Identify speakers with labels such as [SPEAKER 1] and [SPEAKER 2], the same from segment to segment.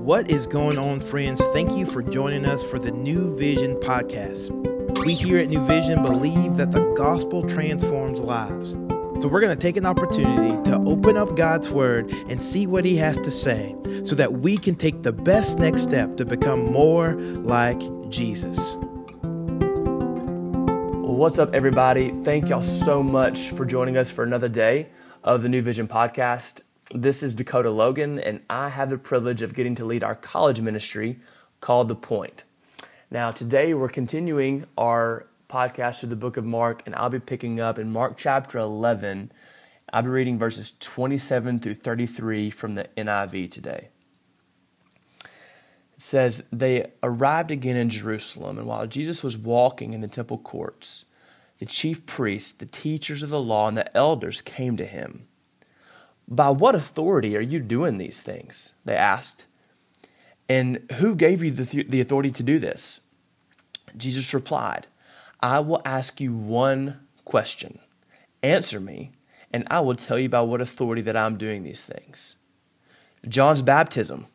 [SPEAKER 1] What is going on, friends? Thank you for joining us for the New Vision podcast. We here at New Vision believe that the gospel transforms lives. So we're going to take an opportunity to open up God's word and see what he has to say so that we can take the best next step to become more like Jesus.
[SPEAKER 2] What's up, everybody? Thank y'all so much for joining us for another day of the New Vision podcast. This is Dakota Logan, and I have the privilege of getting to lead our college ministry called The Point. Now, today we're continuing our podcast through the book of Mark, and I'll be picking up in Mark chapter 11. I'll be reading verses 27 through 33 from the NIV today. It says, They arrived again in Jerusalem, and while Jesus was walking in the temple courts, the chief priests, the teachers of the law, and the elders came to him. By what authority are you doing these things? They asked. And who gave you the, the authority to do this? Jesus replied, I will ask you one question. Answer me, and I will tell you by what authority that I'm doing these things. John's baptism,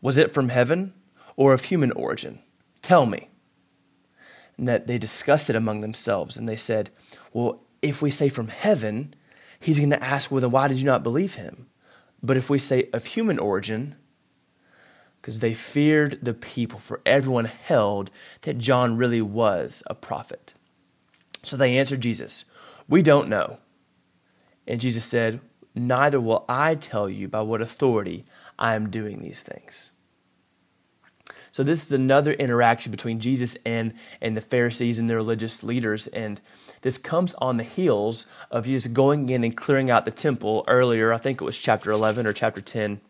[SPEAKER 2] was it from heaven or of human origin? Tell me. And that they discussed it among themselves, and they said, Well, if we say from heaven, he's going to ask, well, then why did you not believe him? But if we say of human origin, because they feared the people, for everyone held that John really was a prophet. So they answered Jesus, We don't know. And Jesus said, Neither will I tell you by what authority I am doing these things. So this is another interaction between Jesus and, and the Pharisees and the religious leaders. And this comes on the heels of Jesus going in and clearing out the temple earlier. I think it was chapter 11 or chapter 10.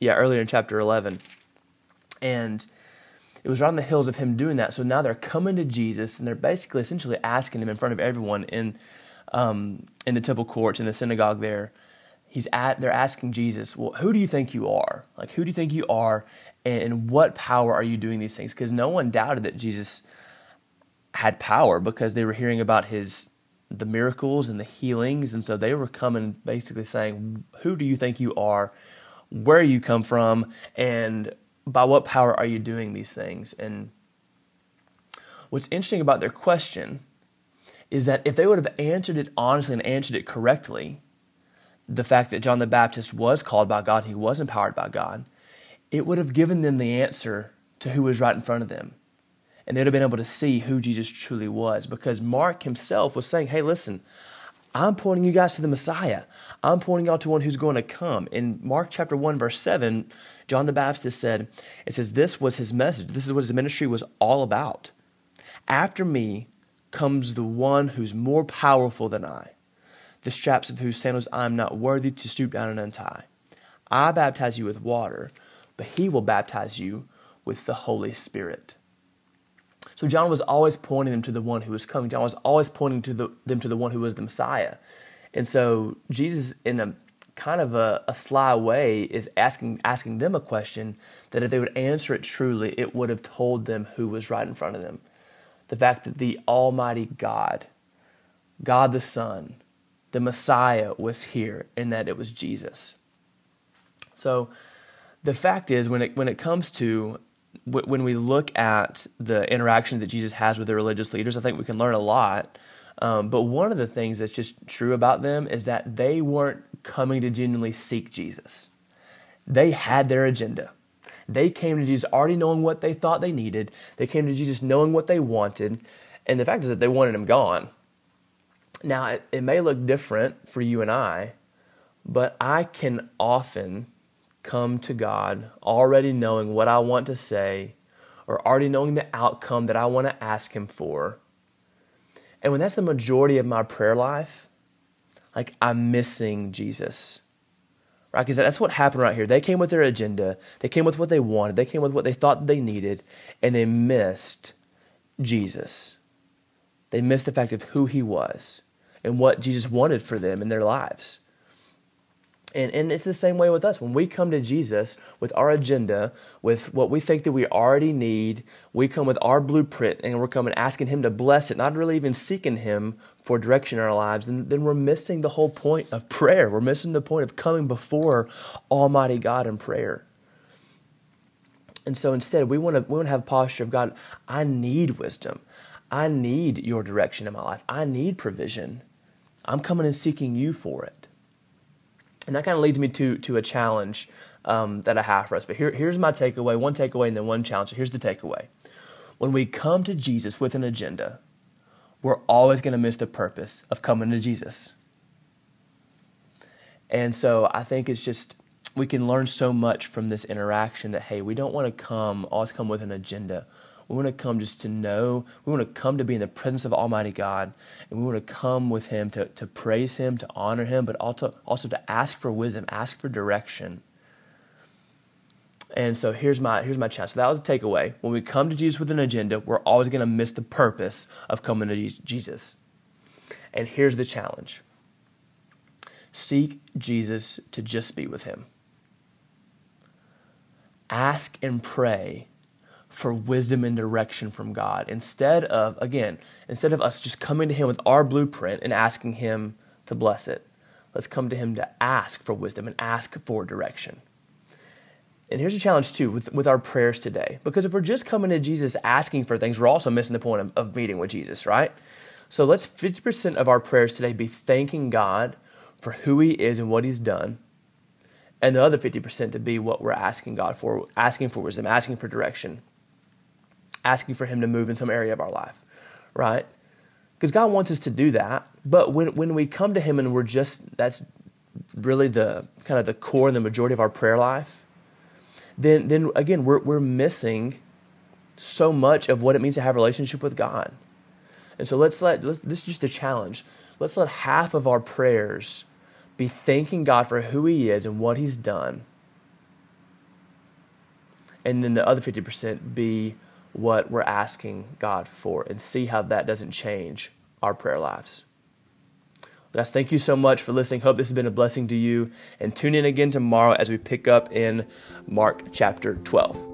[SPEAKER 2] Yeah, earlier in chapter 11. And it was right on the heels of him doing that. So now they're coming to Jesus and they're basically essentially asking him in front of everyone in, um, in the temple courts, in the synagogue there. He's at, they're asking Jesus, well, who do you think you are? Like, who do you think you are? And, and what power are you doing these things? Because no one doubted that Jesus had power because they were hearing about his the miracles and the healings and so they were coming basically saying who do you think you are where you come from and by what power are you doing these things and what's interesting about their question is that if they would have answered it honestly and answered it correctly the fact that John the Baptist was called by God he was empowered by God it would have given them the answer to who was right in front of them and they'd have been able to see who Jesus truly was because Mark himself was saying, Hey, listen, I'm pointing you guys to the Messiah. I'm pointing y'all to one who's going to come. In Mark chapter 1, verse 7, John the Baptist said, It says, This was his message. This is what his ministry was all about. After me comes the one who's more powerful than I, the straps of whose sandals I am not worthy to stoop down and untie. I baptize you with water, but he will baptize you with the Holy Spirit. So John was always pointing them to the one who was coming. John was always pointing to the, them to the one who was the Messiah. And so Jesus, in a kind of a, a sly way, is asking asking them a question that if they would answer it truly, it would have told them who was right in front of them. The fact that the Almighty God, God the Son, the Messiah was here, and that it was Jesus. So the fact is, when it when it comes to when we look at the interaction that Jesus has with the religious leaders, I think we can learn a lot. Um, but one of the things that's just true about them is that they weren't coming to genuinely seek Jesus. They had their agenda. They came to Jesus already knowing what they thought they needed. They came to Jesus knowing what they wanted. And the fact is that they wanted him gone. Now, it, it may look different for you and I, but I can often come to God already knowing what I want to say or already knowing the outcome that I want to ask Him for. And when that's the majority of my prayer life, like I'm missing Jesus. Right? Because that's what happened right here. They came with their agenda, they came with what they wanted, they came with what they thought they needed, and they missed Jesus. They missed the fact of who He was and what Jesus wanted for them in their lives. And, and it's the same way with us. When we come to Jesus with our agenda, with what we think that we already need, we come with our blueprint and we're coming asking Him to bless it, not really even seeking Him for direction in our lives, then, then we're missing the whole point of prayer. We're missing the point of coming before Almighty God in prayer. And so instead, we want to we want to have a posture of God. I need wisdom. I need your direction in my life. I need provision. I'm coming and seeking you for it. And that kind of leads me to to a challenge um, that I have for us. But here, here's my takeaway. One takeaway and then one challenge. So here's the takeaway. When we come to Jesus with an agenda, we're always going to miss the purpose of coming to Jesus. And so I think it's just we can learn so much from this interaction that hey, we don't want to come always come with an agenda. We want to come just to know. We want to come to be in the presence of Almighty God, and we want to come with Him to, to praise Him, to honor Him, but also also to ask for wisdom, ask for direction. And so here's my here's my challenge. So that was a takeaway. When we come to Jesus with an agenda, we're always going to miss the purpose of coming to Jesus. And here's the challenge. Seek Jesus to just be with him. Ask and pray for wisdom and direction from God instead of again, instead of us just coming to him with our blueprint and asking him to bless it. Let's come to him to ask for wisdom and ask for direction. And here's a challenge too with, with our prayers today. Because if we're just coming to Jesus asking for things, we're also missing the point of, of meeting with Jesus, right? So let's 50% of our prayers today be thanking God for who He is and what He's done. And the other 50% to be what we're asking God for, asking for wisdom, asking for direction, asking for Him to move in some area of our life, right? Because God wants us to do that. But when, when we come to Him and we're just, that's really the kind of the core and the majority of our prayer life, then then again we're we're missing so much of what it means to have a relationship with God. And so let's let let's, this is just a challenge. Let's let half of our prayers be thanking God for who He is and what He's done. And then the other 50% be what we're asking God for and see how that doesn't change our prayer lives. Guys, thank you so much for listening. Hope this has been a blessing to you. And tune in again tomorrow as we pick up in Mark chapter 12.